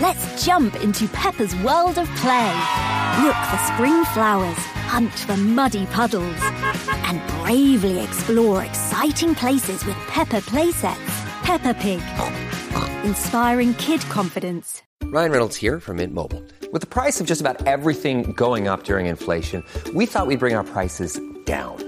Let's jump into Peppa's world of play. Look for spring flowers, hunt for muddy puddles, and bravely explore exciting places with Peppa playsets. Peppa Pig, inspiring kid confidence. Ryan Reynolds here from Mint Mobile. With the price of just about everything going up during inflation, we thought we'd bring our prices down.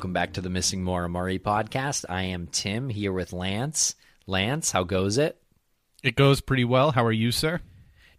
Welcome back to the Missing Maura Murray podcast. I am Tim here with Lance. Lance, how goes it? It goes pretty well. How are you, sir?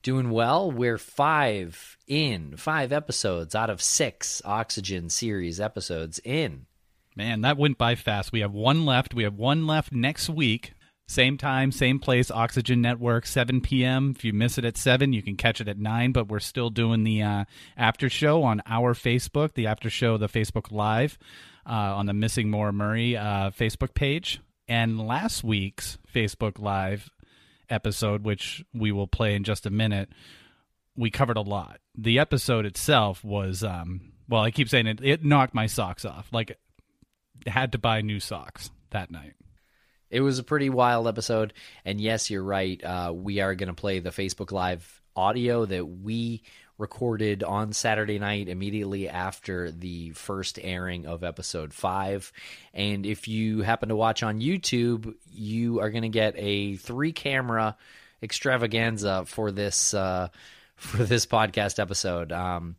Doing well. We're five in, five episodes out of six Oxygen series episodes in. Man, that went by fast. We have one left. We have one left next week. Same time, same place, Oxygen Network, 7 p.m. If you miss it at 7, you can catch it at 9, but we're still doing the uh, after show on our Facebook, the after show, the Facebook Live on the Missing Maura Murray uh, Facebook page. And last week's Facebook Live episode, which we will play in just a minute, we covered a lot. The episode itself was, um, well, I keep saying it, it knocked my socks off. Like, had to buy new socks that night. It was a pretty wild episode. And yes, you're right. Uh, we are going to play the Facebook Live audio that we recorded on Saturday night immediately after the first airing of episode five. And if you happen to watch on YouTube, you are going to get a three camera extravaganza for this uh, for this podcast episode. Um,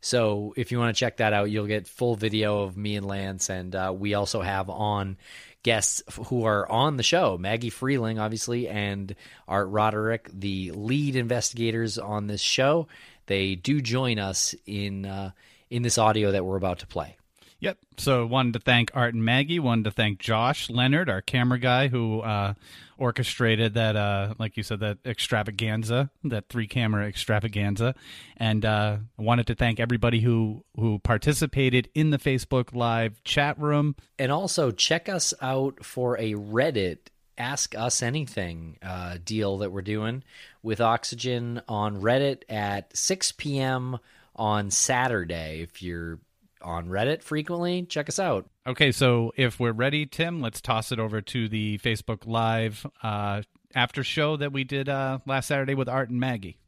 so if you want to check that out, you'll get full video of me and Lance, and uh, we also have on guests who are on the show Maggie Freleng, obviously, and Art Roderick, the lead investigators on this show. They do join us in uh, in this audio that we're about to play. Yep. So wanted to thank Art and Maggie. Wanted to thank Josh Leonard, our camera guy, who uh, orchestrated that, uh, like you said, that extravaganza, that three camera extravaganza, and uh, wanted to thank everybody who who participated in the Facebook Live chat room. And also check us out for a Reddit Ask Us Anything uh, deal that we're doing with Oxygen on Reddit at 6 p.m. on Saturday. If you're on Reddit frequently, check us out. Okay, so if we're ready, Tim, let's toss it over to the Facebook Live uh, after show that we did uh, last Saturday with Art and Maggie.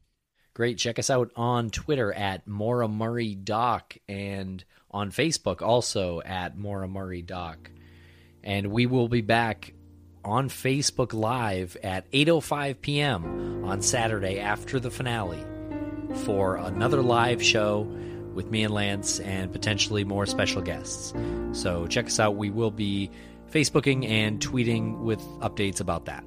Great. Check us out on Twitter at Maura Murray Doc and on Facebook also at Maura Murray Doc. And we will be back on Facebook Live at 8:05 p.m. on Saturday after the finale for another live show with me and Lance and potentially more special guests. So check us out. We will be Facebooking and tweeting with updates about that.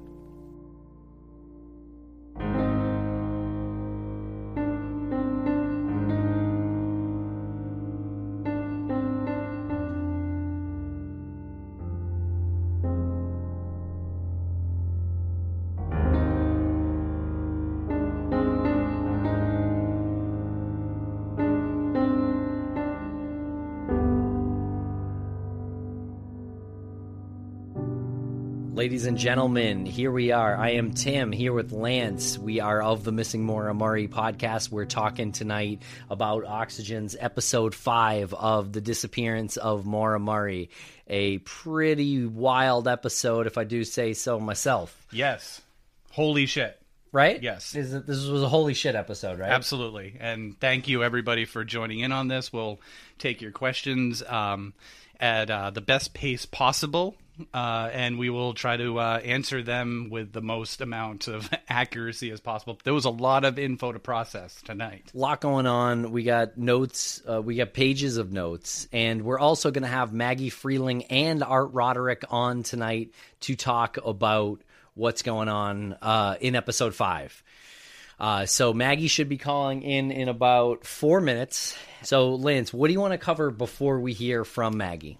Ladies and gentlemen, here we are. I am Tim here with Lance. We are of the Missing Maura Murray podcast. We're talking tonight about Oxygen's episode five of the disappearance of Maura Murray. A pretty wild episode, if I do say so myself. Yes. Holy shit. Right? Yes. This, this was a holy shit episode, right? Absolutely. And thank you, everybody, for joining in on this. We'll take your questions. Um, at uh, the best pace possible. Uh, and we will try to uh, answer them with the most amount of accuracy as possible. There was a lot of info to process tonight. A lot going on. We got notes. Uh, we got pages of notes, and we're also going to have Maggie Freleng and Art Roderick on tonight to talk about what's going on uh, in episode five. Uh, so Maggie should be calling in in about four minutes. So Lance, what do you want to cover before we hear from Maggie?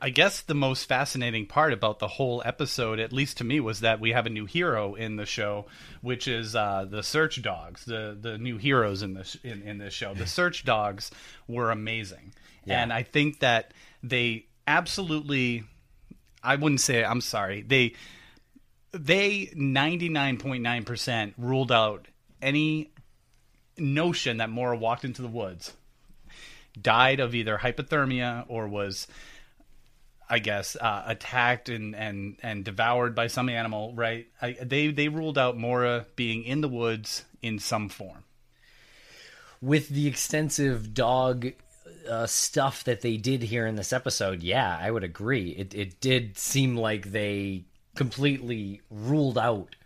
I guess the most fascinating part about the whole episode, at least to me, was that we have a new hero in the show, which is uh, the search dogs, the the new heroes in this in, in this show. The search dogs were amazing, Yeah. and I think that they absolutely. I wouldn't say I'm sorry. They they 99.9% ruled out any notion that Maura walked into the woods, died of either hypothermia or was, I guess, uh, attacked and, and, and devoured by some animal. Right? I, they they ruled out Maura being in the woods in some form. with the extensive dog uh, stuff that they did here in this episode, yeah, I would agree. It it did seem like they completely ruled out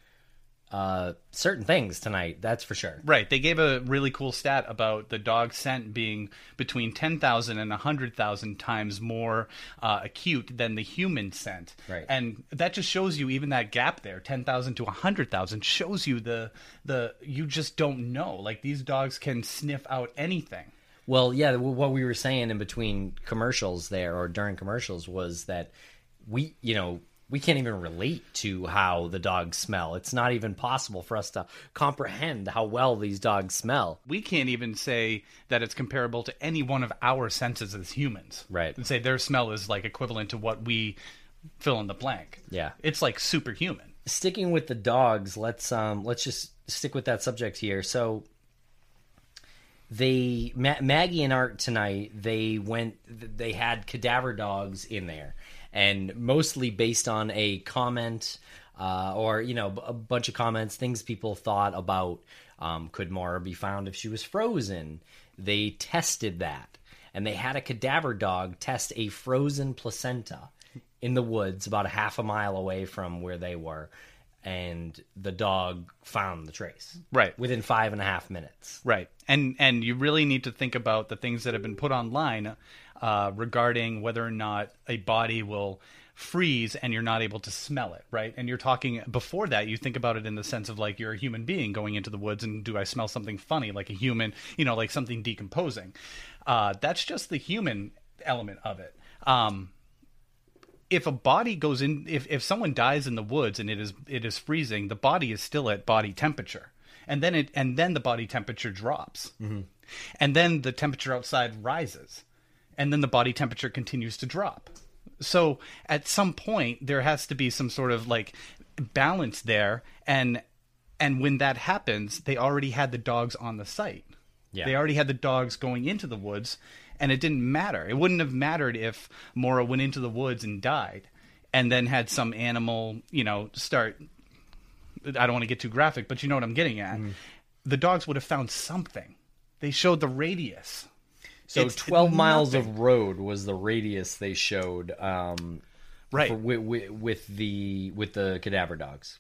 uh, certain things tonight. That's for sure. Right. They gave a really cool stat about the dog scent being between 10,000 and 100,000 times more uh, acute than the human scent. Right. And that just shows you even that gap there, 10,000 to 100,000 shows you the the you just don't know. Like these dogs can sniff out anything. Well, yeah, what we were saying in between commercials there or during commercials was that we, you know, we can't even relate to how the dogs smell. It's not even possible for us to comprehend how well these dogs smell. We can't even say that it's comparable to any one of our senses as humans. Right. And say their smell is like equivalent to what we fill in the blank. Yeah. It's like superhuman. sticking with the dogs, let's um let's just stick with that subject here. So they Ma- Maggie and Art tonight they went they had cadaver dogs in there and mostly based on a comment uh, or you know a bunch of comments things people thought about um, could Maura be found if she was frozen? They tested that and they had a cadaver dog test a frozen placenta in the woods about a half a mile away from where they were and the dog found the trace Right. within five and a half minutes. Right, and and you really need to think about the things that have been put online uh, regarding whether or not a body will freeze and you're not able to smell it, right? And you're talking before that, you think about it in the sense of like you're a human being going into the woods, and do I smell something funny, like a human, you know, like something decomposing? Uh, that's just the human element of it. Um, if a body goes in if, if someone dies in the woods and it is it is freezing the body is still at body temperature and then it and then the body temperature drops and then the temperature outside rises and then the body temperature continues to drop so at some point there has to be some sort of like balance there and and when that happens they already had the dogs on the site Yeah. they already had the dogs going into the woods, and it didn't matter. It wouldn't have mattered if Maura went into the woods and died, and then had some animal, you know, start. I don't want to get too graphic, but you know what I'm getting at. Mm-hmm. The dogs would have found something. They showed the radius. So It's 12 miles of road was the radius they showed um Right. for, with, with, the with the cadaver dogs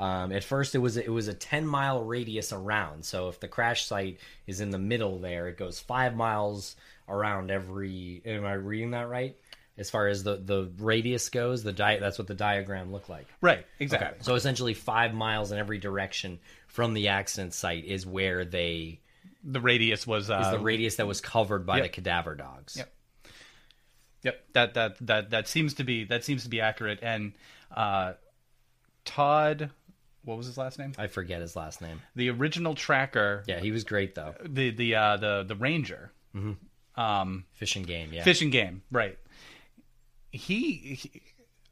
um, at first, it was it was a ten mile radius around. So if the crash site is in the middle there, it goes five miles around every. Am I reading that right? As far as the the radius goes, the di- that's what the diagram looked like. Right. Exactly. Okay. So essentially, five miles in every direction from the accident site is where they The radius was uh, is the radius that was covered by yep. the cadaver dogs. Yep. Yep, that that that that seems to be that seems to be accurate. And uh, Todd, what was his last name? I forget his last name. The original tracker, Yeah, he was great though. the the uh, the the ranger, um, Fishing game. Yeah. fishing game, right? He, he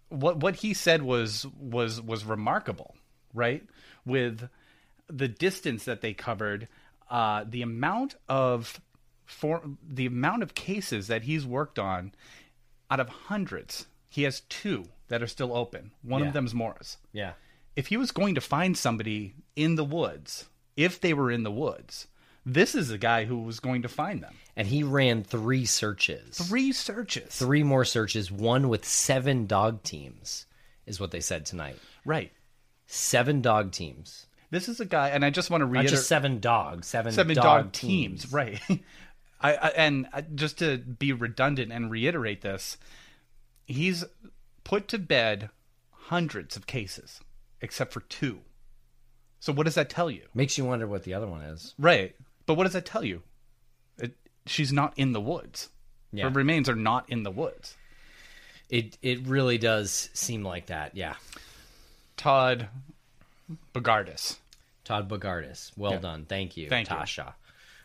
what what he said was was was remarkable, right? With the distance that they covered, uh, the amount of for the amount of cases that he's worked on out of hundreds, he has two that are still open. One Yeah. of them's Maura's. Yeah. If he was going to find somebody in the woods, if they were in the woods, This is the guy who was going to find them. And he ran three searches. Three searches. Three more searches, one with seven dog teams, is what they said tonight. Right. Seven dog teams. This is a guy, and I just want to Not reiterate just seven dogs, seven, seven dog, dog, teams. teams. right? I, I and uh, just to be redundant and reiterate this, he's put to bed hundreds of cases, except for two. So what does that tell you? Makes you wonder what the other one is. Right. But what does that tell you? It, she's not in the woods. Yeah. Her remains are not in the woods. It it really does seem like that. Yeah. Todd Bogardus. Todd Bogardus. Well done. Thank you, Thank you. Tasha.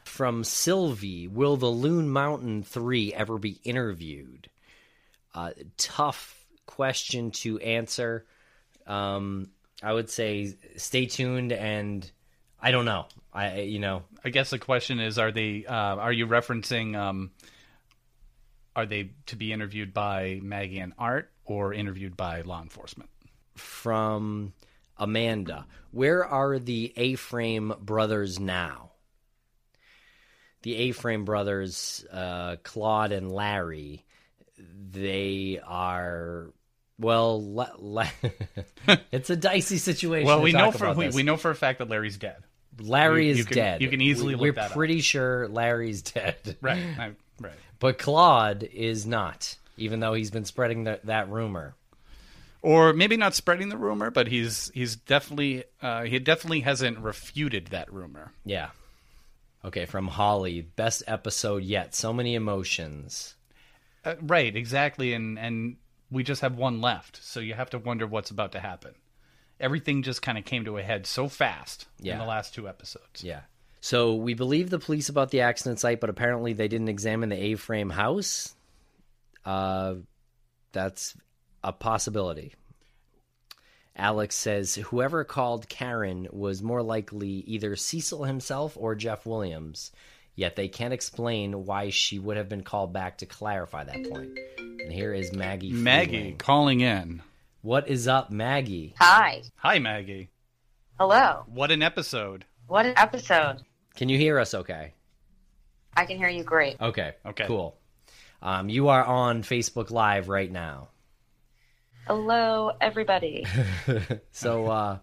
From Sylvie, will the Loon Mountain 3 ever be interviewed? Uh, tough question to answer. Um, I would say stay tuned and I don't know. I you know, I guess the question is: Are they? Uh, are you referencing? Um, are they to be interviewed by Maggie and Art, or interviewed by law enforcement? from Amanda. Where are the A Frame brothers now? The A Frame brothers, uh, Claude and Larry, they are. Well, la- la- it's a dicey situation. Well, we know for we, we know for a fact that Larry's dead. Larry you- is you can- dead. you can easily We- look We're that up. pretty sure Larry's dead. Right. I, right. But Claude is not, even though he's been spreading the, that rumor. Or maybe not spreading the rumor, but he's he's definitely uh, he definitely hasn't refuted that rumor. Yeah. Okay, from Holly, best episode yet. So many emotions. Uh, right. Exactly. And and we just have one left, so you have to wonder what's about to happen. Everything just kind of came to a head so fast Yeah. in the last two episodes. Yeah. So we believe the police about the accident site, but apparently they didn't examine the A-frame house. Uh, that's a possibility. Alex says whoever called Karen was more likely either Cecil himself or Jeff Williams. Yet they can't explain why she would have been called back to clarify that point. And here is Maggie. Maggie Freleng. calling in. what is up, Maggie? Hi. Hi, Maggie. Hello. What an episode. What an episode. Can you hear us? Okay. I can hear you great. Okay. Okay. Cool. Um, you are on Facebook Live right now. Hello, everybody. So, uh,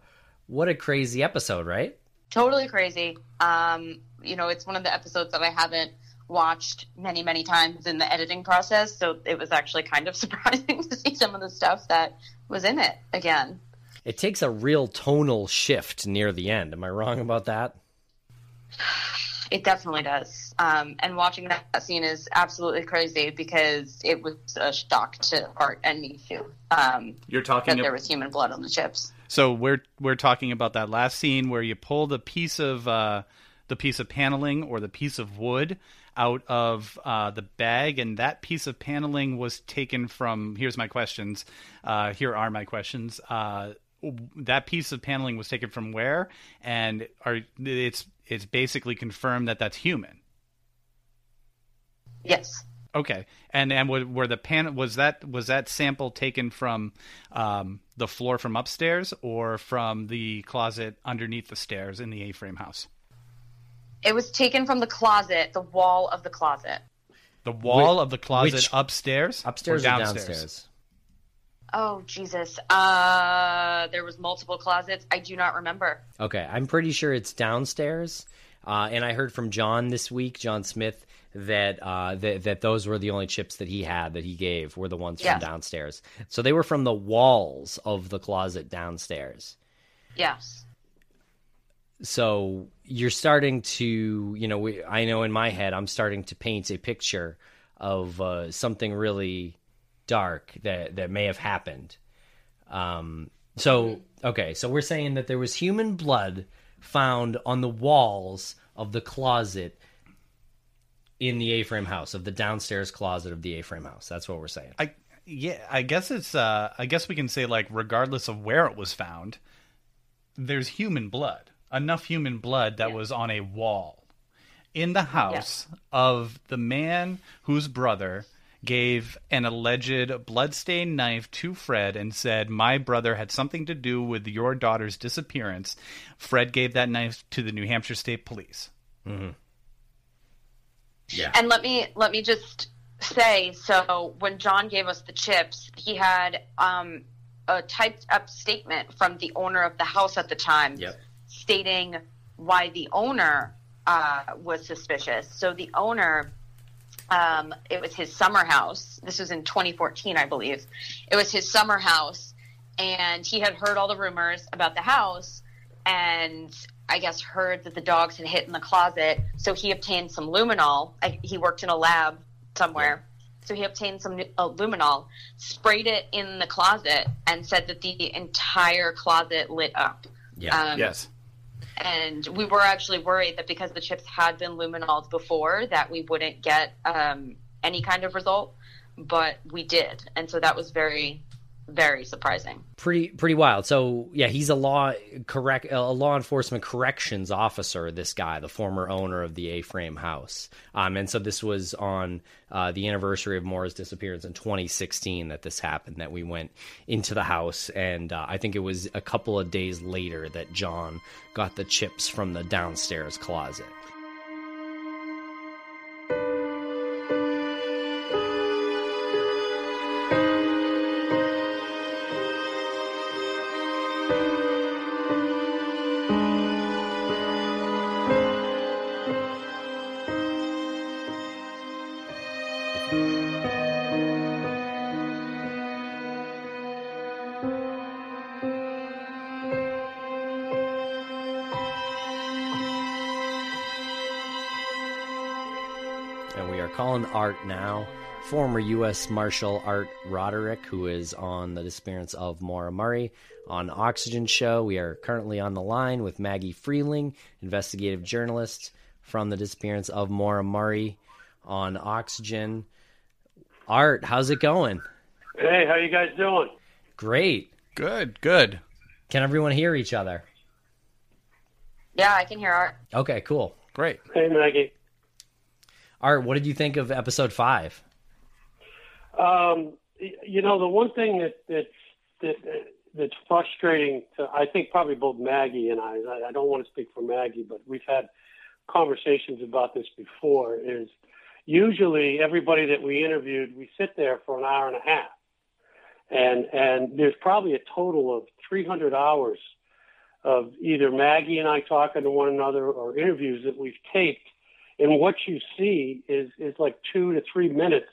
what a crazy episode, right? totally crazy. Um, you know, it's one of the episodes that I haven't watched many, many times in the editing process. So it was actually kind of surprising to see some of the stuff that was in it again. It takes a real tonal shift near the end. Am I wrong about that? It definitely does. Um, and watching that scene is absolutely crazy because it was a shock to Art and me too. Um, You're talking that talking there was human blood on the chips. So we're we're talking about that last scene where you pull the piece of uh, the piece of paneling or the piece of wood out of uh, the bag, and that piece of paneling was taken from. Here's my questions. Uh, here are my questions. Uh, that piece of paneling was taken from where, and are it's it's basically confirmed that that's human. Yes. Okay, and and were, were the pan was that was that sample taken from um, the floor from upstairs or from the closet underneath the stairs in the A-frame house? It was taken from the closet, the wall of the closet. The wall Whi- of the closet which- upstairs, Upstairs or or downstairs? downstairs? Oh Jesus! Uh, there was multiple closets. I do not remember. Okay, I'm pretty sure it's downstairs. Uh, and I heard from John this week, John Smith, that, uh, that that those were the only chips that he had that he gave were the ones Yes. from downstairs. So they were from the walls of the closet downstairs. Yes. so you're starting to you know we, i know in my head i'm starting to paint a picture of uh, something really dark that that may have happened. Um so okay so we're saying that there was human blood found on the walls of the closet in the a-frame house of the downstairs closet of the a-frame house. That's what we're saying. I yeah, I guess it's uh, I guess we can say like regardless of where it was found, there's human blood, enough human blood that was on a wall. In the house of the man whose brother gave an alleged bloodstained knife to Fred and said, My brother had something to do with your daughter's disappearance. Fred gave that knife to the New Hampshire State Police. Yeah. And let me let me just say, so when John gave us the chips, he had um, a typed up statement from the owner of the house at the time, Yep. stating why the owner uh, was suspicious. So the owner, um, it was his summer house. This was in 2014, I believe. It was his summer house, and he had heard all the rumors about the house, and I guess heard that the dogs had hit in the closet. So he obtained some luminol. I, he worked in a lab somewhere. So he obtained some uh, luminol, sprayed it in the closet, and said that the entire closet lit up. Yeah. Um, Yes. And we were actually worried that because the chips had been luminoled before that we wouldn't get um, any kind of result but we did. And so that was very very surprising pretty pretty wild. So yeah, he's a law correct a law enforcement corrections officer. This guy, the former owner of the A-frame house, um, and so this was on uh, the anniversary of Maura's disappearance in 2016 that this happened. That we went into the house, and uh, I think it was a couple of days later that John got the chips from the downstairs closet. And we are calling Art now. Former U.S. Marshal Art Roderick, who is on the disappearance of Maura Murray on Oxygen Show. We are currently on the line with Maggie Freleng, investigative journalist from the disappearance of Maura Murray on Oxygen. Art, how's it going? Hey, how you guys doing? Great. Good, good. Can everyone hear each other? yeah i can hear art Okay, cool. Great. Hey, Maggie. Art, what did you think of episode five? Um, you know, the one thing that that's that, that's frustrating to I think probably both Maggie and I. I- don't want to speak for Maggie, but we've had conversations about this before. Is usually everybody that we interviewed, we sit there for an hour and a half, and and there's probably a total of 300 hours of either Maggie and I talking to one another or interviews that we've taped. And what you see is is like two to three minutes,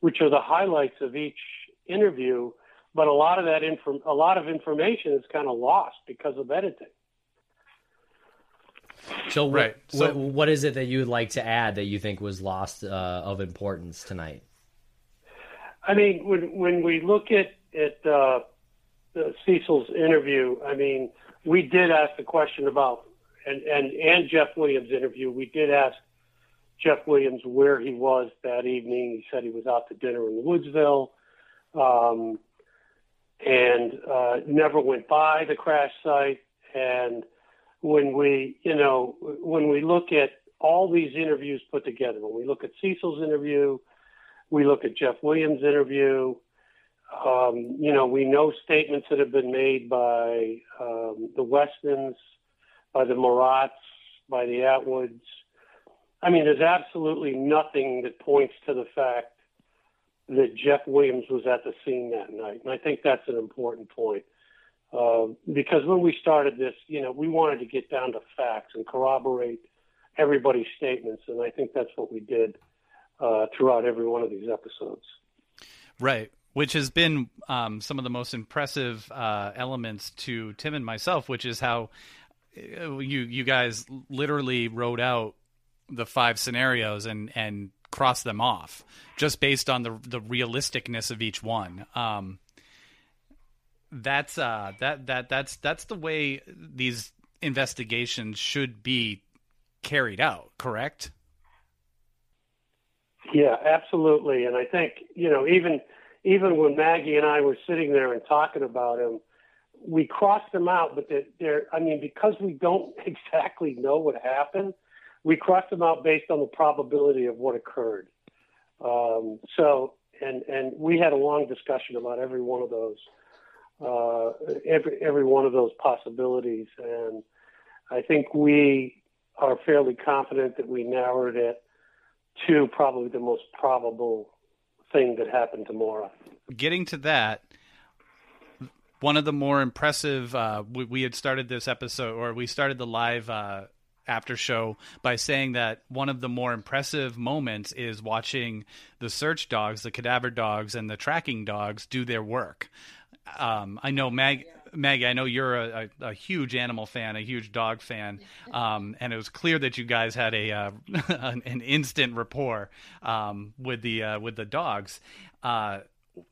which are the highlights of each interview. But a lot of that inform a lot of information is kind of lost because of editing. So, what, Right, so- what, what is it that you would like to add that you think was lost uh, of importance tonight? I mean, when when we look at at uh, uh, Cecil's interview, I mean, we did ask the question about and and and Jeff Williams' interview. We did ask Jeff Williams where he was that evening. He said he was out to dinner in Woodsville, um, and uh, never went by the crash site. And when we, you know, when we look at all these interviews put together, when we look at Cecil's interview, we look at Jeff Williams' interview. Um, you know, we know statements that have been made by um, the Westons, by the Marats, by the Atwoods. I mean, there's absolutely nothing that points to the fact that Jeff Williams was at the scene that night. And I think that's an important point. Um, because when we started this, you know, we wanted to get down to facts and corroborate everybody's statements. And I think that's what we did uh, throughout every one of these episodes. Right. Which has been um, some of the most impressive uh, elements to Tim and myself, which is how uh, you you guys literally wrote out the five scenarios and and crossed them off just based on the the realisticness of each one. Um, that's uh that that that's that's the way these investigations should be carried out. Correct. Yeah, absolutely. And I think, you know, even even when Maggie and I were sitting there and talking about him, we crossed them out, but they're, they're I mean, because we don't exactly know what happened, we crossed them out based on the probability of what occurred. Um, so, and and we had a long discussion about every one of those, uh, every every one of those possibilities, and I think we are fairly confident that we narrowed it to probably the most probable thing that happened to Maura. Getting to that, one of the more impressive, uh, we, we, had started this episode, or we started the live uh, after show by saying that one of the more impressive moments is watching the search dogs, the cadaver dogs, and the tracking dogs do their work. Um, I know Mag. Maggie, I know you're a, a, a, huge animal fan, a huge dog fan, um, and it was clear that you guys had a uh, an, an, instant rapport um, with the uh, with the dogs. Uh,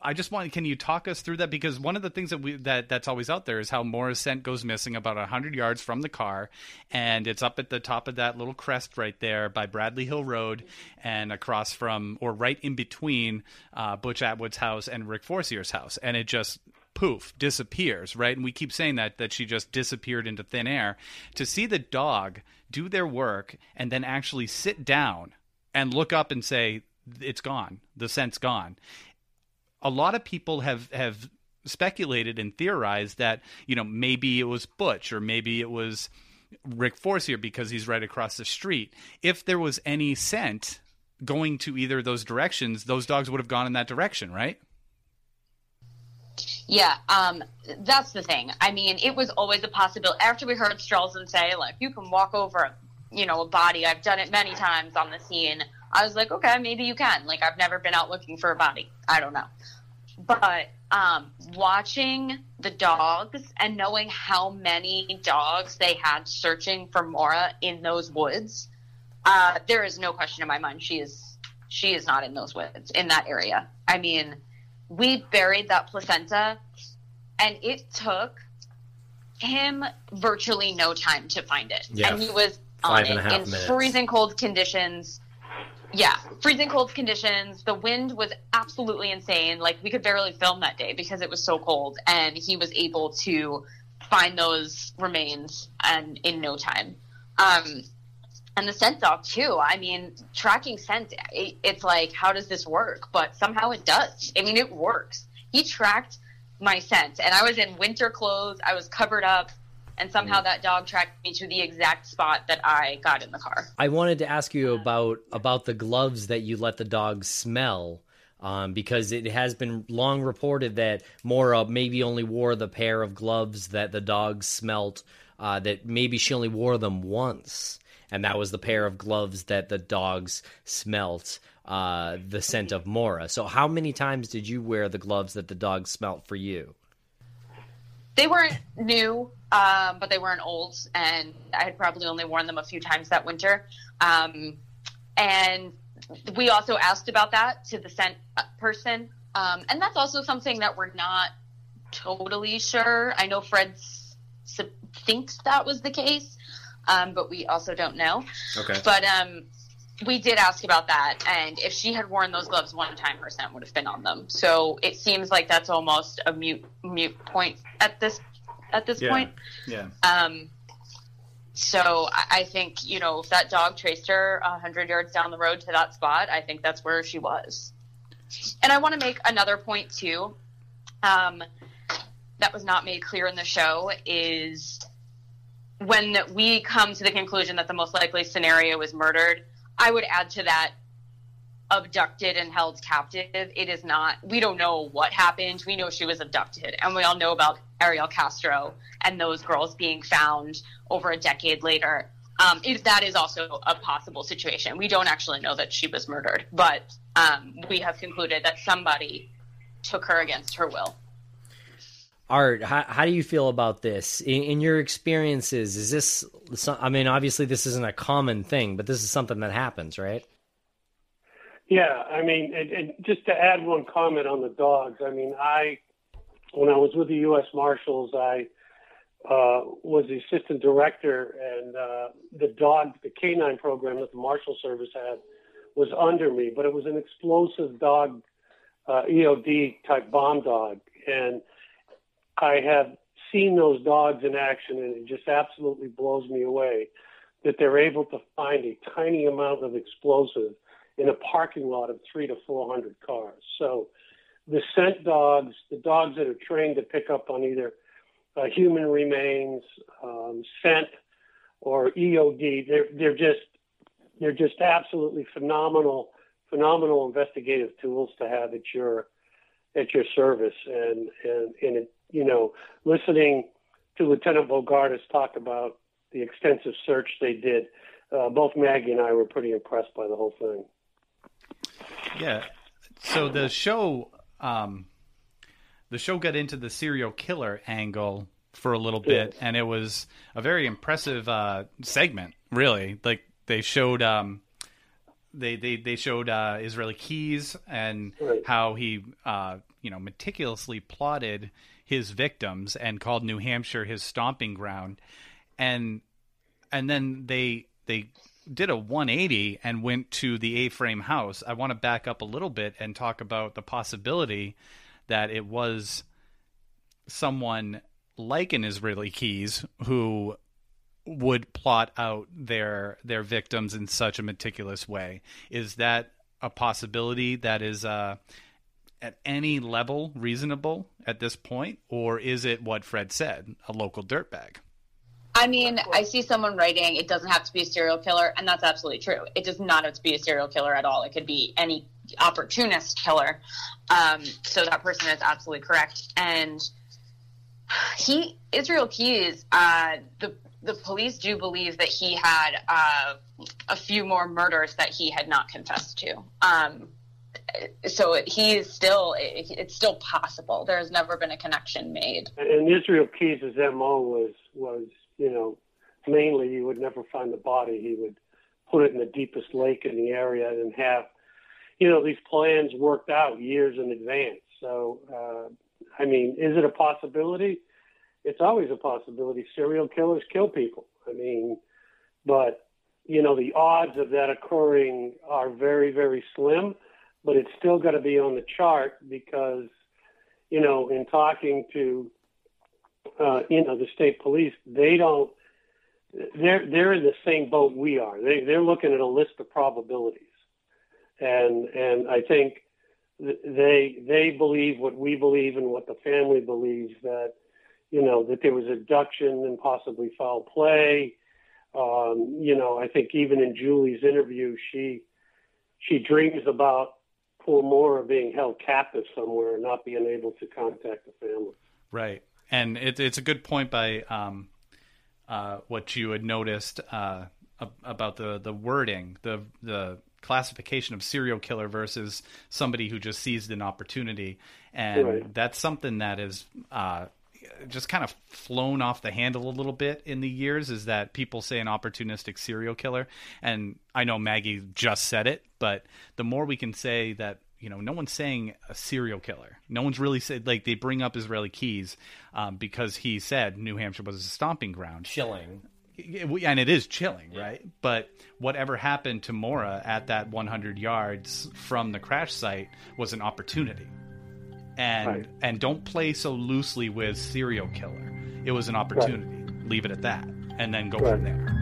I just want can you talk us through that? Because one of the things that we that that's always out there is how scent goes missing about 100 yards from the car and it's up at the top of that little crest right there by Bradley Hill Road and across from or right in between uh, Butch Atwood's house and Rick Forcier's house. And it just poof disappears right? And we keep saying that that she just disappeared into thin air. To see the dog do their work and then actually sit down and look up and say it's gone. The scent's gone a lot of people have have speculated and theorized that you know maybe it was Butch or maybe it was Rick Forcier because he's right across the street. If there was any scent going to either of those directions, those dogs would have gone in that direction, right? Yeah, um, that's the thing. I mean, it was always a possibility. After we heard Stralsund say, like, you can walk over, you know, a body. I've done it many times on the scene. I was like, okay, maybe you can. Like, I've never been out looking for a body. I don't know. But um, watching the dogs and knowing how many dogs they had searching for Maura in those woods, uh, there is no question in my mind she is she is not in those woods in that area. I mean, we buried that placenta, and it took him virtually no time to find it, yeah. and he was on it in minutes. freezing cold conditions yeah, freezing cold conditions. The wind was absolutely insane. Like we could barely film that day because it was so cold, and he was able to find those remains and in no time. Um, and the scent dog too. I mean, tracking scent. It, it's like, how does this work? But somehow it does. I mean, it works. He tracked my scent, and I was in winter clothes. I was covered up and somehow mm. that dog tracked me to the exact spot that I got in the car. I wanted to ask you about about the gloves that you let the dog smell. Um, because it has been long reported that Maura maybe only wore the pair of gloves that the dog smelt, uh, that maybe she only wore them once, and that was the pair of gloves that the dogs smelt uh, the scent of Maura. So, how many times did you wear the gloves that the dog smelt for you? They weren't new um, but they weren't old, and I had probably only worn them a few times that winter. Um, and we also asked about that to the scent person, um, and that's also something that we're not totally sure. I know Fred thinks that was the case, um, but we also don't know. Okay. But um, we did ask about that, and if she had worn those gloves one time, her scent would have been on them. So it seems like that's almost a mute mute point at this at this yeah. point. Yeah. Um, so I think you know if that dog traced her hundred yards down the road to that spot, I think that's where she was. And I want to make another point too, um, that was not made clear in the show is when we come to the conclusion that the most likely scenario was murdered. I would add to that abducted and held captive. It is not, we don't know what happened. We know she was abducted. And we all know about Ariel Castro and those girls being found over a decade later. Um, it, that is also a possible situation. We don't actually know that she was murdered, but um, we have concluded that somebody took her against her will. Art, how, how do you feel about this? In, in your experiences, is this, I mean, obviously this isn't a common thing, but this is something that happens, right? Yeah, I mean, and, and just to add one comment on the dogs, I mean, I, when I was with the U.S. Marshals, I uh, was the assistant director, and uh, the dog, the canine program that the Marshal Service had, was under me, but it was an explosive dog, uh, EOD type bomb dog, and I have seen those dogs in action, and it just absolutely blows me away that they're able to find a tiny amount of explosive in a parking lot of three to 400 cars. So the scent dogs, the dogs that are trained to pick up on either uh, human remains, um, scent, or EOD, they're, they're just they're just absolutely phenomenal, phenomenal investigative tools to have at your at your service. And and and it, you know, listening to Lieutenant Bogardus talk about the extensive search they did, uh, both Maggie and I were pretty impressed by the whole thing. Yeah. So the show, um, the show got into the serial killer angle for a little bit, and it was a very impressive uh, segment. Really, like they showed, um, they they they showed uh, Israel Keys and Right. how he, uh, you know, meticulously plotted his victims and called New Hampshire his stomping ground, and and then they they did a 180 and went to the A-frame house. I want to back up a little bit and talk about the possibility that it was someone like an Israel Keys who would plot out their their victims in such a meticulous way. Is that a possibility that is uh, at any level reasonable at this point, or is it what Fred said, a local dirtbag? I mean, I see someone writing it doesn't have to be a serial killer, and that's absolutely true. It does not have to be a serial killer at all. It could be any opportunist killer. Um, so that person is absolutely correct. And he, Israel Keys, uh, the the police do believe that he had uh, a few more murders that he had not confessed to. Um, so he is still, it's still possible. There has never been a connection made. And Israel Keys' MO was was you know mainly he would never find the body. He would put it in the deepest lake in the area and have you know these plans worked out years in advance. So uh, I mean, is it a possibility? It's always a possibility. Serial killers kill people. I mean, but you know the odds of that occurring are very very slim. But it's still got to be on the chart because you know in talking to uh, you know the state police, they don't. They're they're in the same boat we are. They they're looking at a list of probabilities, and and I think they they believe what we believe and what the family believes that you know that there was abduction and possibly foul play. Um, you know, I think even in Julie's interview, she she dreams about poor Maura being held captive somewhere and not being able to contact the family. Right, and it, it's a good point by um, uh, what you had noticed uh, about the the wording, the the classification of serial killer versus somebody who just seized an opportunity, and Right. that's something that is. Uh, just kind of flown off the handle a little bit in the years is that people say an opportunistic serial killer and I know Maggie just said it but the more we can say that you know, no one's saying a serial killer. No one's really said like they bring up Israel Keys um, because he said New Hampshire was a stomping ground. Chilling. And it is chilling, right? But whatever happened to Maura at that 100 yards from the crash site was an opportunity. And Right. and don't play so loosely with serial killer. It was an opportunity. Leave it at that, and then go Right. from there.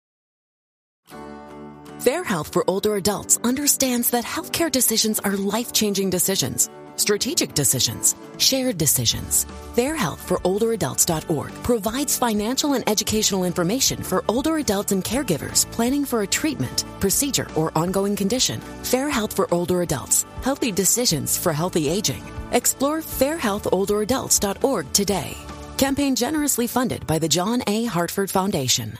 Fair Health for Older Adults understands that healthcare decisions are life changing decisions. strategic decisions, shared decisions. FairHealthForOlderAdults.org provides financial and educational information for older adults and caregivers planning for a treatment, procedure, or ongoing condition. Fair Health for Older Adults. Healthy decisions for healthy aging. Explore FairHealthOlderAdults.org today. Campaign generously funded by the John A. Hartford Foundation.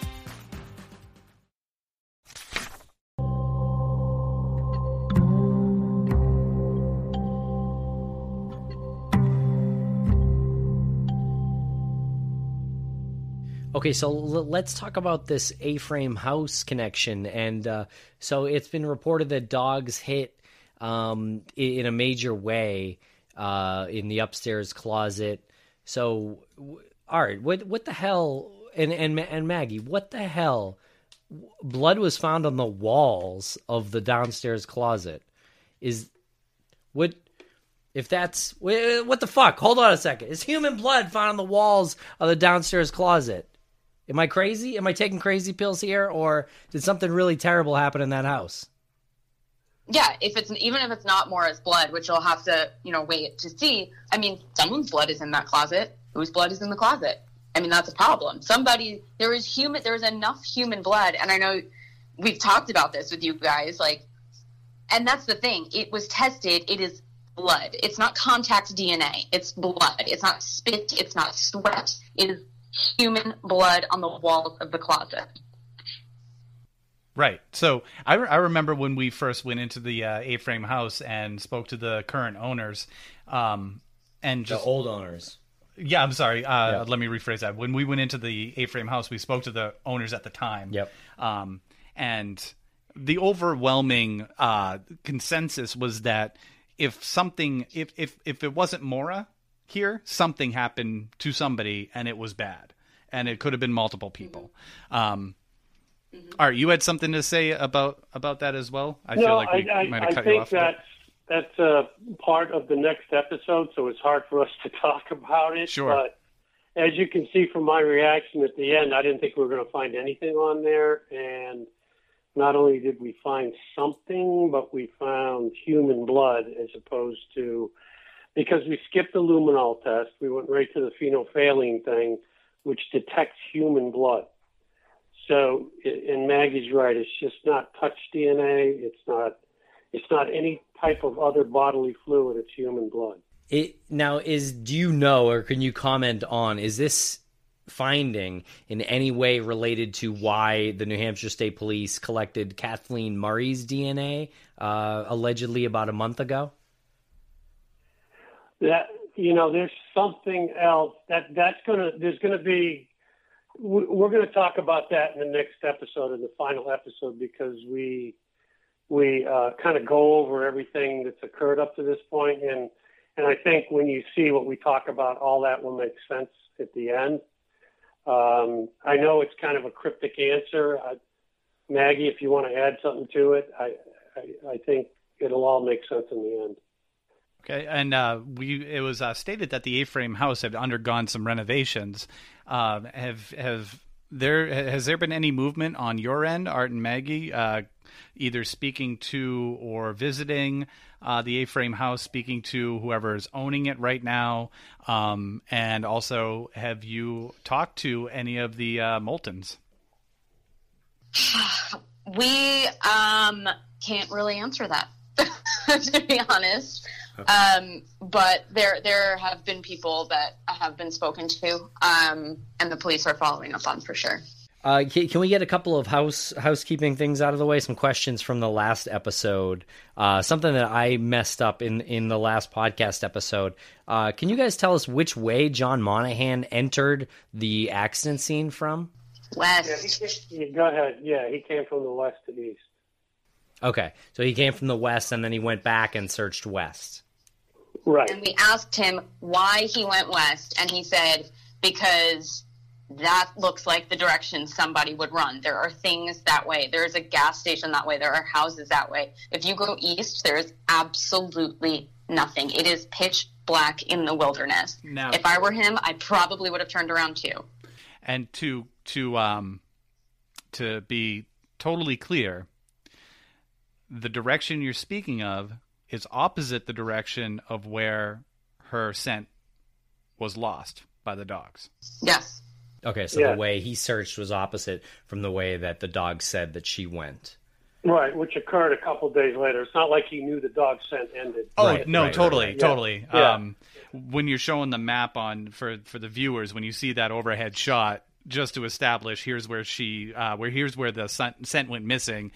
Okay, so l- let's talk about this A-frame house connection. And uh, so it's been reported that dogs hit um, in, in a major way uh, in the upstairs closet. So, w- all right, what what the hell? And and and Maggie, what the hell? Blood was found on the walls of the downstairs closet. Is what? If that's what the fuck? Hold on a second. Is human blood found on the walls of the downstairs closet? Am I crazy? Am I taking crazy pills here, or did something really terrible happen in that house? Yeah, if it's even if it's not Maura's blood, which you'll have to you know wait to see. I mean, someone's blood is in that closet. Whose blood is in the closet? I mean, that's a problem. Somebody there is human. There is enough human blood, and I know we've talked about this with you guys. Like, and that's the thing. It was tested. It is blood. It's not contact DNA. It's blood. It's not spit. It's not sweat. It is human blood on the walls of the closet. Right. So I, re- I remember when we first went into the uh, A-frame house and spoke to the current owners, um, and just the old owners. Yeah, I'm sorry. Uh, yeah. Let me rephrase that. When we went into the A-frame house, we spoke to the owners at the time. Yep. Um, and the overwhelming uh, consensus was that if something, if if if it wasn't Maura, here something happened to somebody and it was bad. And it could have been multiple people. Mm-hmm. um mm-hmm. all right you had something to say about about that as well? I no, feel like we I, might have I, cut I you off that's that's a part of the next episode so it's hard for us to talk about it sure. but as you can see from my reaction at the end i didn't think we were going to find anything on there and not only did we find something but we found human blood as opposed to because we skipped the luminol test. We went right to the phenolphthalein thing, which detects human blood. So, and Maggie's right. It's just not touch DNA. It's not. It's not any type of other bodily fluid. It's human blood. It now is. Do you know, or can you comment on? Is this finding in any way related to why the New Hampshire State Police collected Kathleen Murray's DNA uh, allegedly about a month ago? That you know there's something else that that's gonna there's gonna be we're going to talk about that in the next episode in the final episode because we we uh, kind of go over everything that's occurred up to this point and and I think when you see what we talk about all that will make sense at the end. Um, I know it's kind of a cryptic answer. I, Maggie if you want to add something to it I, I I think it'll all make sense in the end Okay, and uh, we it was uh, stated that the A-frame house had undergone some renovations. Uh, have have there has there been any movement on your end, Art and Maggie, uh, either speaking to or visiting uh, the A-frame house, speaking to whoever is owning it right now, um, and also have you talked to any of the uh, Moultons? We um, can't really answer that, to be honest. Um, but there there have been people that have been spoken to, um, and the police are following up on for sure. Uh, can, can, we get a couple of house housekeeping things out of the way? Some questions from the last episode. Uh, something that I messed up in in the last podcast episode. Uh, can you guys tell us which way John Monahan entered the accident scene from? West. Yeah, he, go ahead. Yeah, he came from the west to east. Okay, so he came from the west, and then he went back and searched west. Right. And we asked him why he went west, and he said, because that looks like the direction somebody would run. There are things that way. There's a gas station that way. There are houses that way. If you go east, there's absolutely nothing. It is pitch black in the wilderness. Now- if I were him, I probably would have turned around too. And to to um to be totally clear, the direction you're speaking of is opposite the direction of where her scent was lost by the dogs. Yes. Okay, so Yeah. the way he searched was opposite from the way that the dog said that she went. Right, which occurred a couple days later. It's not like he knew the dog scent ended. Oh Right, no, right, totally, right. totally. Yeah. Um, when you're showing the map on for for the viewers, when you see that overhead shot, just to establish here's where she, uh, where here's where the scent, scent went missing.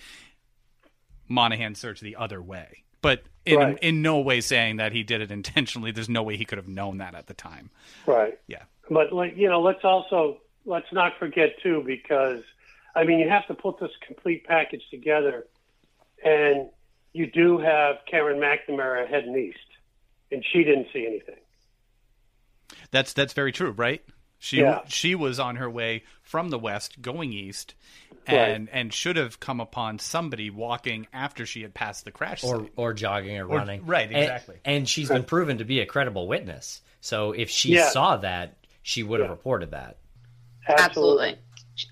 Monahan searched the other way, but in Right. in no way saying that he did it intentionally. There's no way he could have known that at the time. Right. Yeah. But like you know, let's also let's not forget too, because I mean, you have to put this complete package together, and you do have Karen McNamara heading east, and she didn't see anything. That's that's very true, right? She Yeah. she was on her way from the west going east, Right. and and should have come upon somebody walking after she had passed the crash Or, site. or jogging or Or- running. right, exactly. And, she's been proven to be a credible witness. So if she Yeah. saw that, she would have reported that. Absolutely.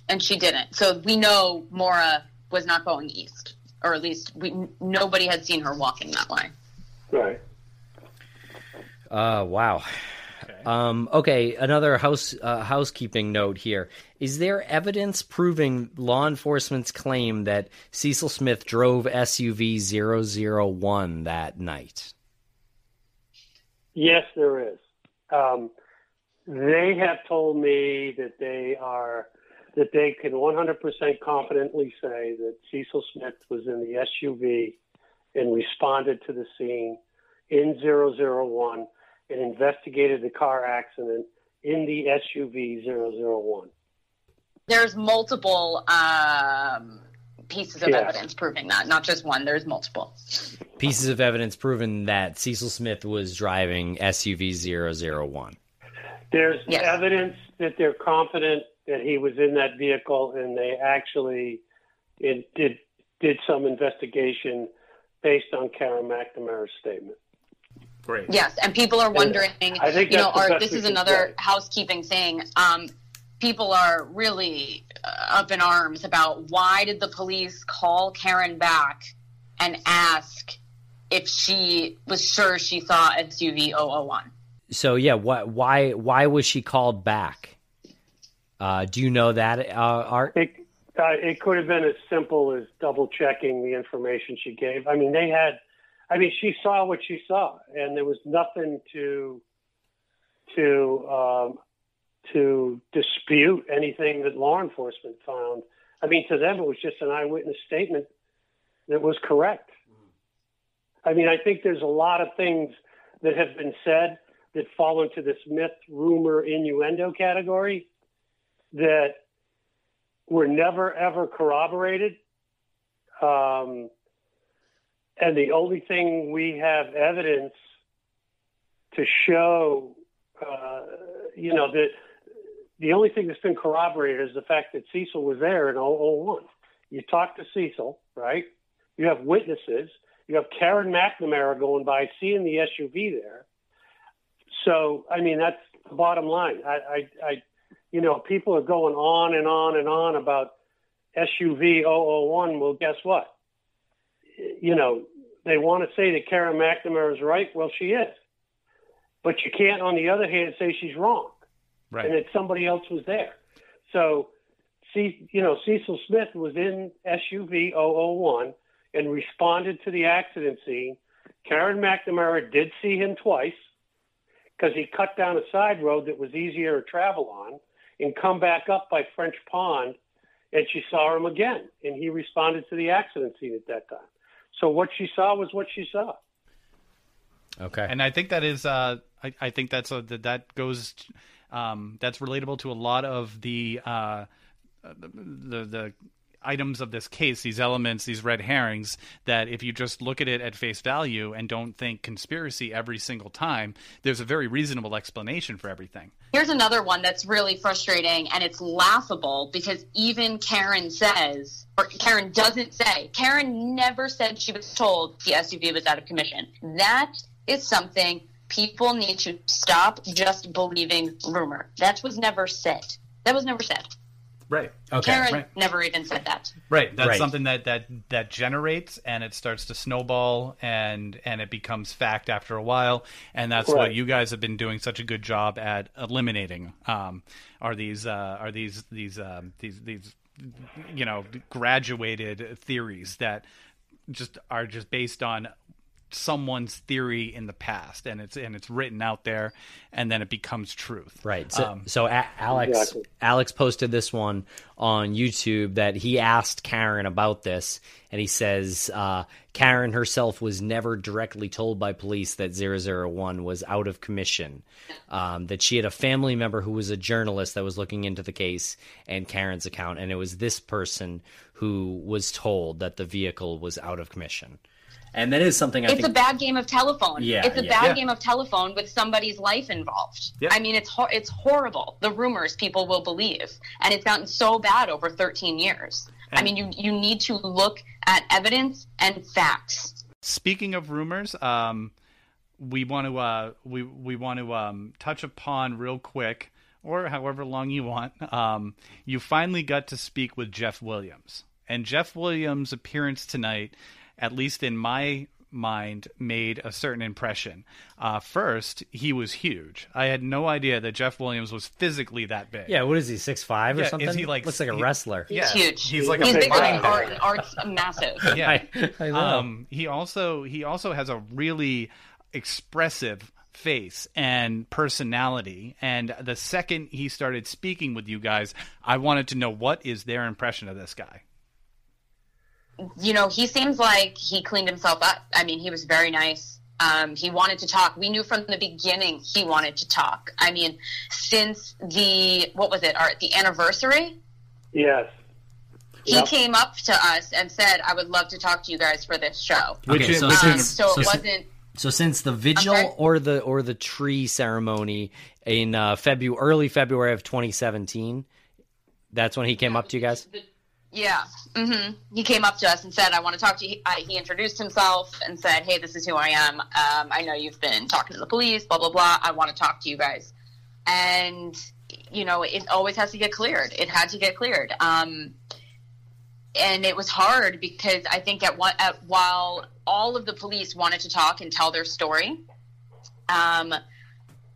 And she didn't. So we know Maura was not going east, or at least we nobody had seen her walking that way. Right. Uh, wow. Um, okay, another house uh, housekeeping note here. Is there evidence proving law enforcement's claim that Cecil Smith drove SUV 001 that night? Yes, there is. Um, they have told me that they are that they can 100% confidently say that Cecil Smith was in the SUV and responded to the scene in 001 and investigated the car accident in the SUV 001. There's multiple um, pieces of Yeah. evidence proving that, not just one. There's multiple. Pieces of evidence proving that Cecil Smith was driving SUV 001. There's Yes. evidence that they're confident that he was in that vehicle, and they actually it did did some investigation based on Karen McNamara's statement. Great. Yes, and people are wondering. I think you know, that's the are, best this is another say. housekeeping thing. Um, people are really uh, up in arms about why did the police call Karen back and ask if she was sure she saw SUV 001. So yeah, why why why was she called back? Uh, do you know that, uh, Art? It uh, it could have been as simple as double checking the information she gave. I mean, they had. I mean, she saw what she saw, and there was nothing to to um, to dispute anything that law enforcement found. I mean, to them, it was just an eyewitness statement that was correct. I mean, I think there's a lot of things that have been said that fall into this myth, rumor, innuendo category that were never ever corroborated. Um, and the only thing we have evidence to show, uh, you know, that the only thing that's been corroborated is the fact that Cecil was there in 001. You talk to Cecil, right? You have witnesses. You have Karen McNamara going by, seeing the SUV there. So, I mean, that's the bottom line. I, I, I you know, people are going on and on and on about SUV 001. Well, guess what? You know, they want to say that Karen McNamara is right. Well, she is. But you can't, on the other hand, say she's wrong Right. and that somebody else was there. So, see, you know, Cecil Smith was in SUV 001 and responded to the accident scene. Karen McNamara did see him twice because he cut down a side road that was easier to travel on and come back up by French Pond, and she saw him again, and he responded to the accident scene at that time. So what she saw was what she saw. Okay. And I think that is, uh, I, I think that's a, that that goes, um, that's relatable to a lot of the, uh, the the items of this case, these elements, these red herrings, that if you just look at it at face value and don't think conspiracy every single time, there's a very reasonable explanation for everything. Here's another one that's really frustrating and it's laughable because even Karen says, or Karen doesn't say, Karen never said she was told the SUV was out of commission. That is something people need to stop just believing rumor. That was never said. That was never said. Right. Okay. Karen Right. never even said that. Right. That's Right. something that, that that generates and it starts to snowball and and it becomes fact after a while. And that's what you guys have been doing such a good job at eliminating. Um, are these uh, are these these um, these these you know graduated theories that just are just based on someone's theory in the past and it's and it's written out there and then it becomes truth Right. So, Um, so a- Alex Exactly. Alex posted this one on YouTube that he asked Karen about this, and he says uh, Karen herself was never directly told by police that 001 was out of commission. Um, that she had a family member who was a journalist that was looking into the case and Karen's account, and it was this person who was told that the vehicle was out of commission. And that is something I it's think a bad game of telephone. Yeah, it's a yeah. bad Yeah. game of telephone with somebody's life involved. Yeah. I mean, it's hor- it's horrible. The rumors people will believe, and it's gotten so bad over 13 years. I mean, you you need to look at evidence and facts. Speaking of rumors, um, we want to uh, we we want to um, touch upon real quick, or however long you want. Um, you finally got to speak with Jeff Williams, and Jeff Williams' appearance tonight, at least in my mind, made a certain impression. Uh, first, he was huge. I had no idea that Jeff Williams was physically that big. Yeah, what is he, six five or Yeah, is something? he, like, looks like a he- wrestler. He's Yeah, huge. he's like a big bigger than. Art, and Art's massive. Yeah. I, I know. Um, he also he also has a really expressive face and personality. And the second he started speaking with you guys, I wanted to know what is their impression of this guy. You know, he seems like he cleaned himself up. I mean, he was very nice. Um, he wanted to talk. We knew from the beginning he wanted to talk. I mean, since the what was it? Our the anniversary, Yes. he Yep. came up to us and said, "I would love to talk to you guys for this show." Okay, Which- so which Um, since, so it so- wasn't. so since the vigil Okay. or the or the tree ceremony in uh, February, early February of 2017, that's when he came up to you guys. Yeah. hmm He came up to us and said, "I want to talk to you." He introduced himself and said, "Hey, this is who I am. Um, I know you've been talking to the police. Blah blah blah. I want to talk to you guys." And you know, it always has to get cleared. It had to get cleared. Um, and it was hard because I think at one at, while all of the police wanted to talk and tell their story, um,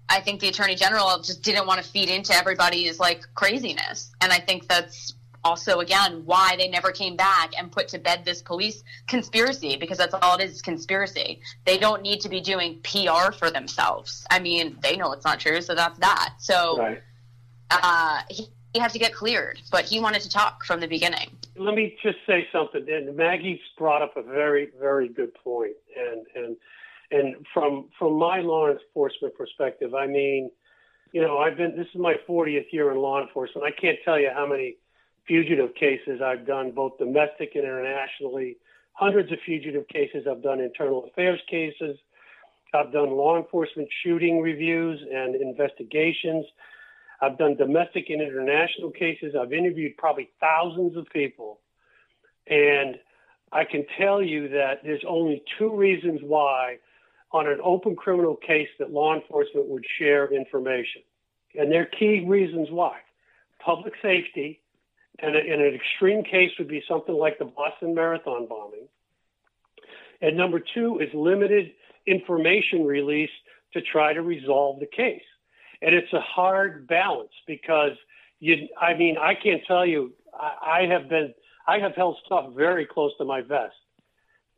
I think the attorney general just didn't want to feed into everybody's like craziness, and I think that's also again why they never came back and put to bed this police conspiracy because that's all it is, is conspiracy. They don't need to be doing PR for themselves. I mean, they know it's not true, so that's that. So Right. uh, he, he had to get cleared, but he wanted to talk from the beginning. Let me just say something. And Maggie's brought up a very, very good point. And and and from from my law enforcement perspective, I mean, you know, I've been this is my 40th year in law enforcement. I can't tell you how many fugitive cases I've done, both domestic and internationally. Hundreds of fugitive cases. I've done internal affairs cases. I've done law enforcement shooting reviews and investigations. I've done domestic and international cases. I've interviewed probably thousands of people. And I can tell you that there's only two reasons why on an open criminal case that law enforcement would share information. And they're key reasons why. Public safety, and and an extreme case would be something like the Boston Marathon bombing. And number two is limited information release to try to resolve the case. And it's a hard balance because you, I mean, I can't tell you, I, I have been, I have held stuff very close to my vest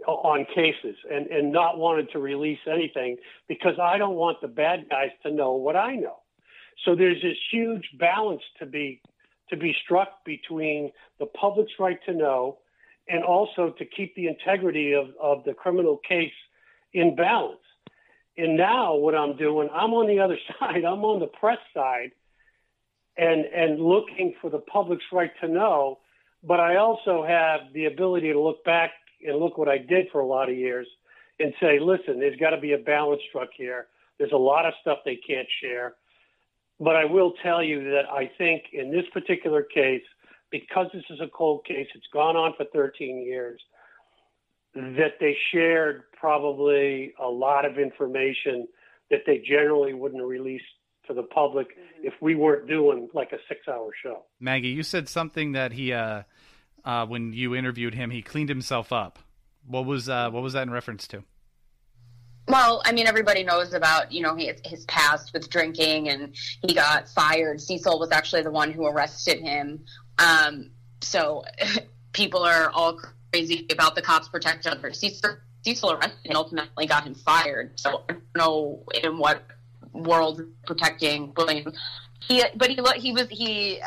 on cases and, and not wanted to release anything because I don't want the bad guys to know what I know. So there's this huge balance to be to be struck between the public's right to know and also to keep the integrity of, of the criminal case in balance. And now what I'm doing, I'm on the other side. I'm on the press side and and looking for the public's right to know but I also have the ability to look back and look what I did for a lot of years and say, listen, there's got to be a balance struck here. There's a lot of stuff they can't share. But I will tell you that I think in this particular case, because this is a cold case, it's gone on for 13 years, that they shared probably a lot of information that they generally wouldn't release to the public if we weren't doing like a six hour show. Maggie, you said something that he, uh, uh, when you interviewed him, he cleaned himself up. What was uh, what was that in reference to? Well, I mean, everybody knows about you know his, his past with drinking, and he got fired. Cecil was actually the one who arrested him. Um, so people are all crazy about the cops protecting others. Cecil, Cecil arrested and ultimately got him fired. So I don't know in what world protecting William. He, but he he was he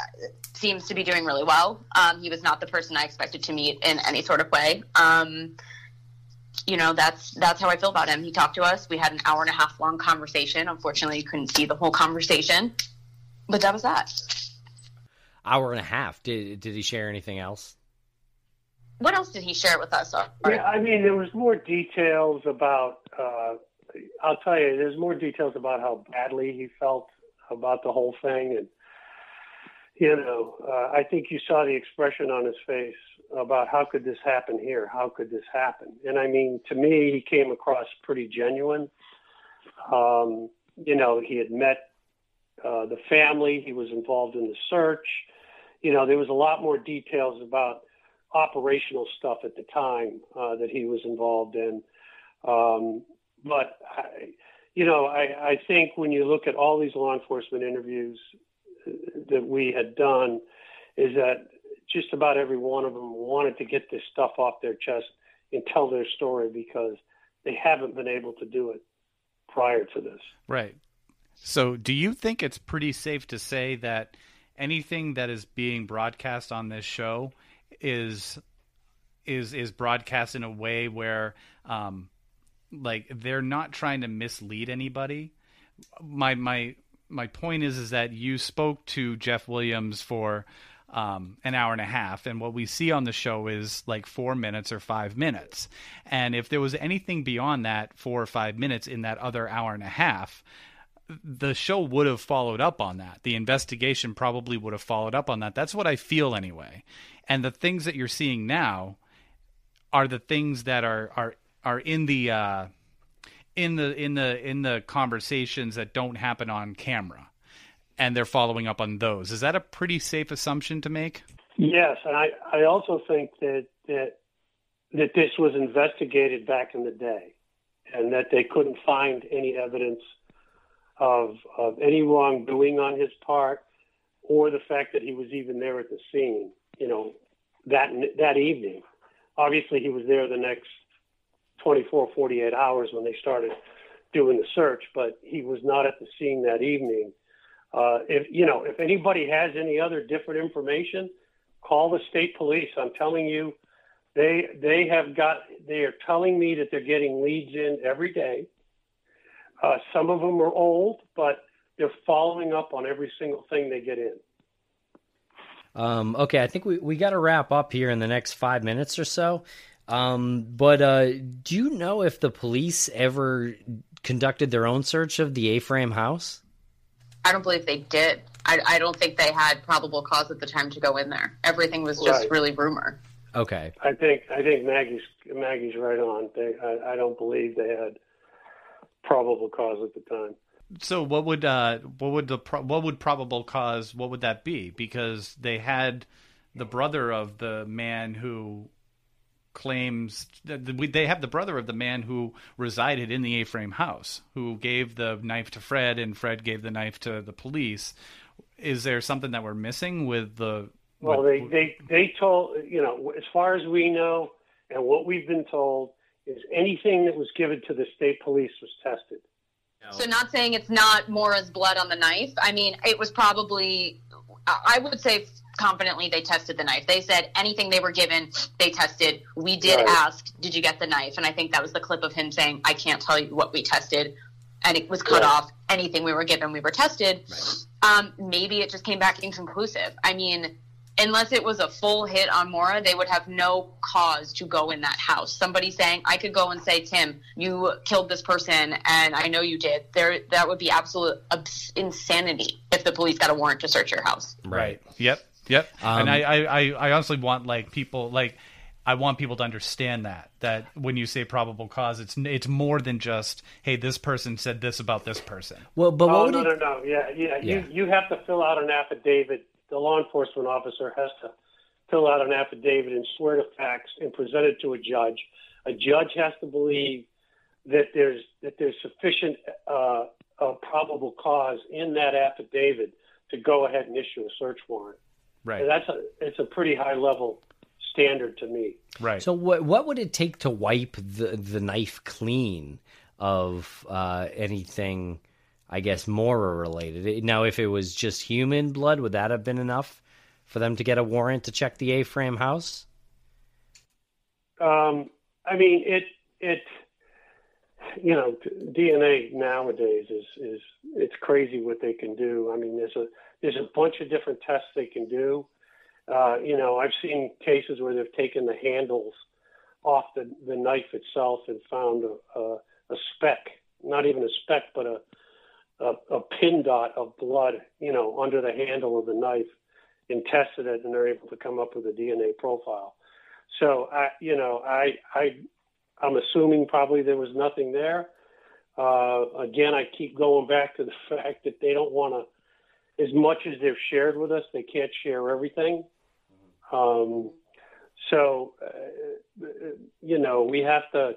seems to be doing really well. Um, he was not the person I expected to meet in any sort of way. Um, you know that's that's how I feel about him. He talked to us. We had an hour and a half long conversation. Unfortunately, you couldn't see the whole conversation, but that was that. Hour and a half. Did did he share anything else? What else did he share with us? Yeah, I mean, there was more details about. Uh, I'll tell you, there's more details about how badly he felt about the whole thing, and you know, uh, I think you saw the expression on his face about how could this happen here? How could this happen? And I mean, to me, he came across pretty genuine. Um, you know, he had met uh, the family. He was involved in the search. You know, there was a lot more details about operational stuff at the time uh, that he was involved in. Um, but I, you know, I, I think when you look at all these law enforcement interviews that we had done, is that just about every one of them wanted to get this stuff off their chest and tell their story because they haven't been able to do it prior to this. Right. So, do you think it's pretty safe to say that anything that is being broadcast on this show is is is broadcast in a way where um like they're not trying to mislead anybody? My my my point is is that you spoke to Jeff Williams for um, an hour and a half, and what we see on the show is like four minutes or five minutes. And if there was anything beyond that four or five minutes in that other hour and a half, the show would have followed up on that. The investigation probably would have followed up on that. That's what I feel anyway. And the things that you're seeing now are the things that are are are in the uh, in the in the in the conversations that don't happen on camera and they're following up on those. Is that a pretty safe assumption to make? Yes, and I, I also think that, that that this was investigated back in the day, and that they couldn't find any evidence of of any wrongdoing on his part, or the fact that he was even there at the scene. You know, that that evening. Obviously, he was there the next 24, 48 hours when they started doing the search, but he was not at the scene that evening uh, if you know, if anybody has any other different information, call the state police. I'm telling you, they they have got. They are telling me that they're getting leads in every day. Uh, some of them are old, but they're following up on every single thing they get in. Um, okay, I think we, we got to wrap up here in the next five minutes or so. Um, but uh, do you know if the police ever conducted their own search of the A frame house? I don't believe they did. I, I don't think they had probable cause at the time to go in there. Everything was just Right. really rumor. Okay. I think I think Maggie's Maggie's right on. They, I, I don't believe they had probable cause at the time. So what would uh what would the pro- what would probable cause what would that be? Because they had the brother of the man who claims that they have the brother of the man who resided in the A-frame house who gave the knife to Fred and Fred gave the knife to the police. Is there something that we're missing with the Well, what- they, they, they told, you know, as far as we know and what we've been told is anything that was given to the state police was tested. So, not saying it's not Maura's blood on the knife. I mean, it was probably, I would say confidently, they tested the knife. They said anything they were given, they tested. We did Right. ask, did you get the knife? And I think that was the clip of him saying, I can't tell you what we tested. And it was cut Yeah. off. Anything we were given, we were tested. Um, maybe it just came back inconclusive. I mean, unless it was a full hit on Maura, they would have no cause to go in that house. Somebody saying, I could go and say, Tim, you killed this person, and I know you did. There, that would be absolute abs- insanity if the police got a warrant to search your house. Right. Yep. Yep. Um, and I, I, I, I honestly want like people like I want people to understand that that when you say probable cause, it's it's more than just hey, this person said this about this person. Well, but what oh, would no, it, no, no. Yeah, yeah, Yeah. You you have to fill out an affidavit. The law enforcement officer has to fill out an affidavit and swear to facts and present it to a judge. A judge has to believe that there's that there's sufficient uh, uh, probable cause in that affidavit to go ahead and issue a search warrant. Right. And that's a it's a pretty high level standard to me. Right. So what what would it take to wipe the the knife clean of uh, anything? I guess Maura related. Now, if it was just human blood, would that have been enough for them to get a warrant to check the A-frame house? Um, I mean, it it you know DNA nowadays is is it's crazy what they can do. I mean, there's a there's a bunch of different tests they can do. Uh, you know, I've seen cases where they've taken the handles off the, the knife itself and found a, a, a speck, not even a speck, but a, a a pin dot of blood, you know, under the handle of the knife, and tested it, and they're able to come up with a DNA profile. So I, you know, I, I, I'm assuming probably there was nothing there. Uh, again, I keep going back to the fact that they don't want to, as much as they've shared with us, they can't share everything. Um, so, uh, you know, we have to.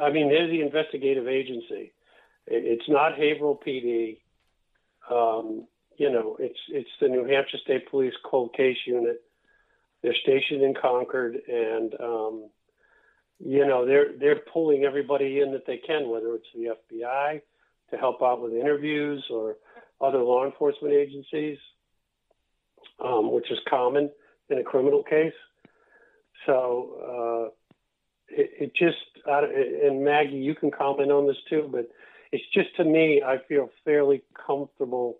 I mean, they're the investigative agency. It's not Haverhill PD. Um, you know, it's it's the New Hampshire State Police Cold Case Unit. They're stationed in Concord, and um, you know they're they're pulling everybody in that they can, whether it's the FBI to help out with interviews or other law enforcement agencies, um, which is common in a criminal case. So uh, it, it just, I and Maggie, you can comment on this too, but it's just to me, I feel fairly comfortable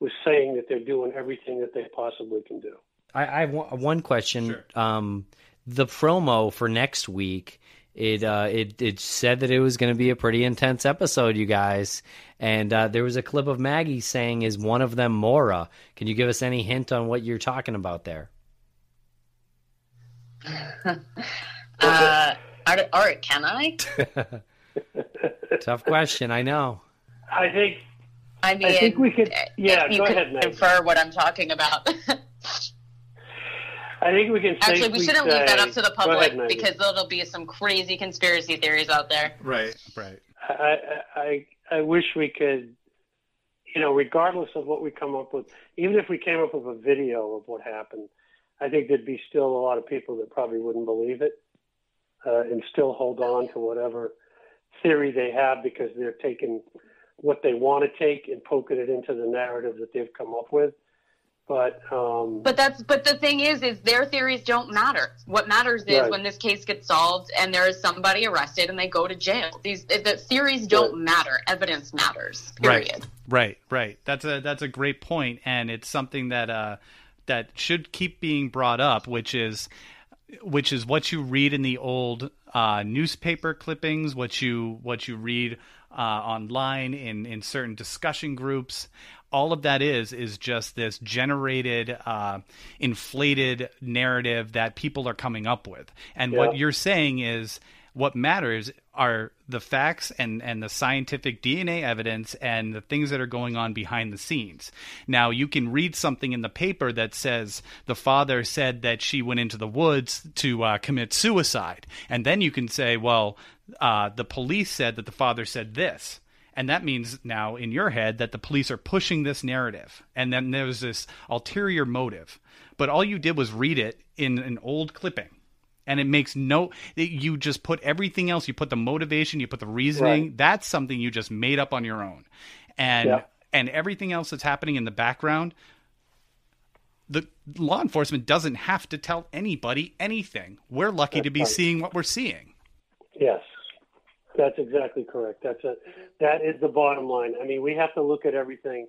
with saying that they're doing everything that they possibly can do. I, I have one- one question. Um, the promo for next week, it uh, it it said that it was going to be a pretty intense episode, you guys. And uh, there was a clip of Maggie saying, "Is one of them Maura?" Can you give us any hint on what you're talking about there? Uh, all right, all right, can I? Tough question, I know. I think. I mean, I think we could. Yeah, go ahead, Maggie. infer what I'm talking about. I think we can Actually, we shouldn't leave that up to the Go ahead, public because there'll be some crazy conspiracy theories out there. Right. Right. I, I I wish we could, you know, regardless of what we come up with, even if we came up with a video of what happened, I think there'd be still a lot of people that probably wouldn't believe it, uh, and still hold on to whatever theory they have because they're taking what they want to take and poking it into the narrative that they've come up with. But um, But that's but the thing is, is their theories don't matter. What matters is Right. when this case gets solved and there is somebody arrested and they go to jail. These the theories don't matter. Evidence matters. Period. Right. Right. Right. That's a that's a great point, and it's something that uh that should keep being brought up, which is which is what you read in the old uh, newspaper clippings, what you what you read uh, online in in certain discussion groups. All of that is is just this generated, uh, inflated narrative that people are coming up with, and what you're saying is what matters are the facts and, and the scientific DNA evidence and the things that are going on behind the scenes. Now, you can read something in the paper that says the father said that she went into the woods to uh, commit suicide. And then you can say, well, uh, the police said that the father said this. And that means now in your head that the police are pushing this narrative. And then there's this ulterior motive. But all you did was read it in an old clipping and it makes no you just put everything else you put the motivation you put the reasoning Right. that's something you just made up on your own and Yeah. and everything else that's happening in the background the law enforcement doesn't have to tell anybody anything we're lucky to be right. seeing what we're seeing Yes, that's exactly correct. That's a that is the bottom line. I mean, we have to look at everything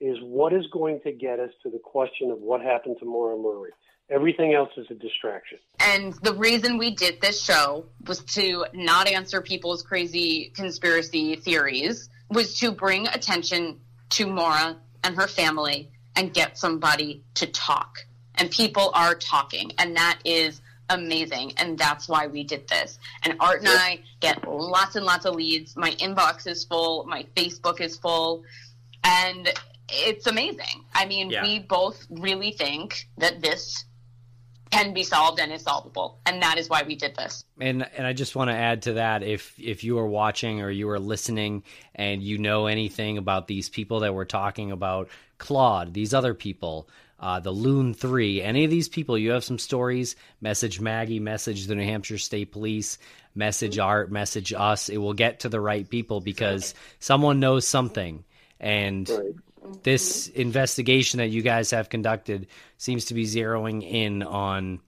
is what is going to get us to the question of what happened to Maura Murray. Everything else is a distraction. And the reason we did this show was to not answer people's crazy conspiracy theories, was to bring attention to Maura and her family and get somebody to talk. And people are talking, and that is amazing. And that's why we did this. And Art and I get lots and lots of leads. My inbox is full, my Facebook is full, and it's amazing. I mean, Yeah. we both really think that this can be solved and is solvable. And that is why we did this. And and I just want to add to that if if you are watching or you are listening and you know anything about these people that we're talking about, Claude, these other people, uh, the Loon Three, any of these people, you have some stories. Message Maggie, message the New Hampshire State Police, message Art, message us. It will get to the right people because someone knows something, and this investigation that you guys have conducted seems to be zeroing in on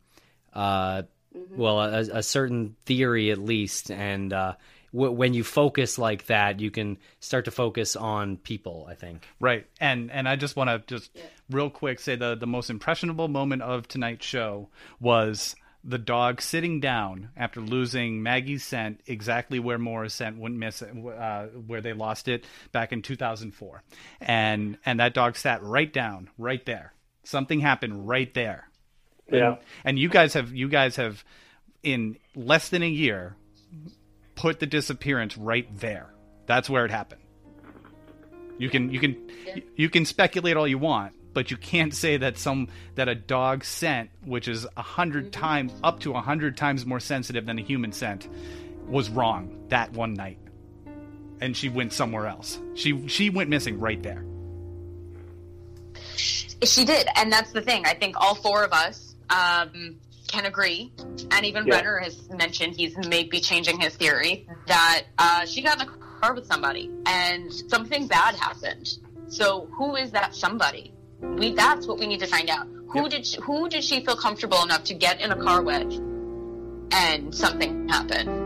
uh, well a, a certain theory at least. And uh, w- when you focus like that you can start to focus on people i think Right. And and I just want to just real quick say the the most impressionable moment of tonight's show was the dog sitting down after losing Maggie's scent exactly where Maura's scent wouldn't miss it, uh, where they lost it back in 2004. And and that dog sat right down right there. Something happened right there. Yeah. And, and you guys have you guys have in less than a year put the disappearance right there. That's where it happened. You can you can you can speculate all you want, but you can't say that some that a dog scent, which is a 100 times up to a hundred times more sensitive than a human scent, was wrong that one night, and she went somewhere else. She she went missing right there. She did. And that's the thing. I think all four of us um, can agree. And even Yeah. Renner has mentioned he's maybe changing his theory that uh, she got in a car with somebody and something bad happened. So who is that somebody? We that's what we need to find out. Who did she, who did she feel comfortable enough to get in a car with and something happened?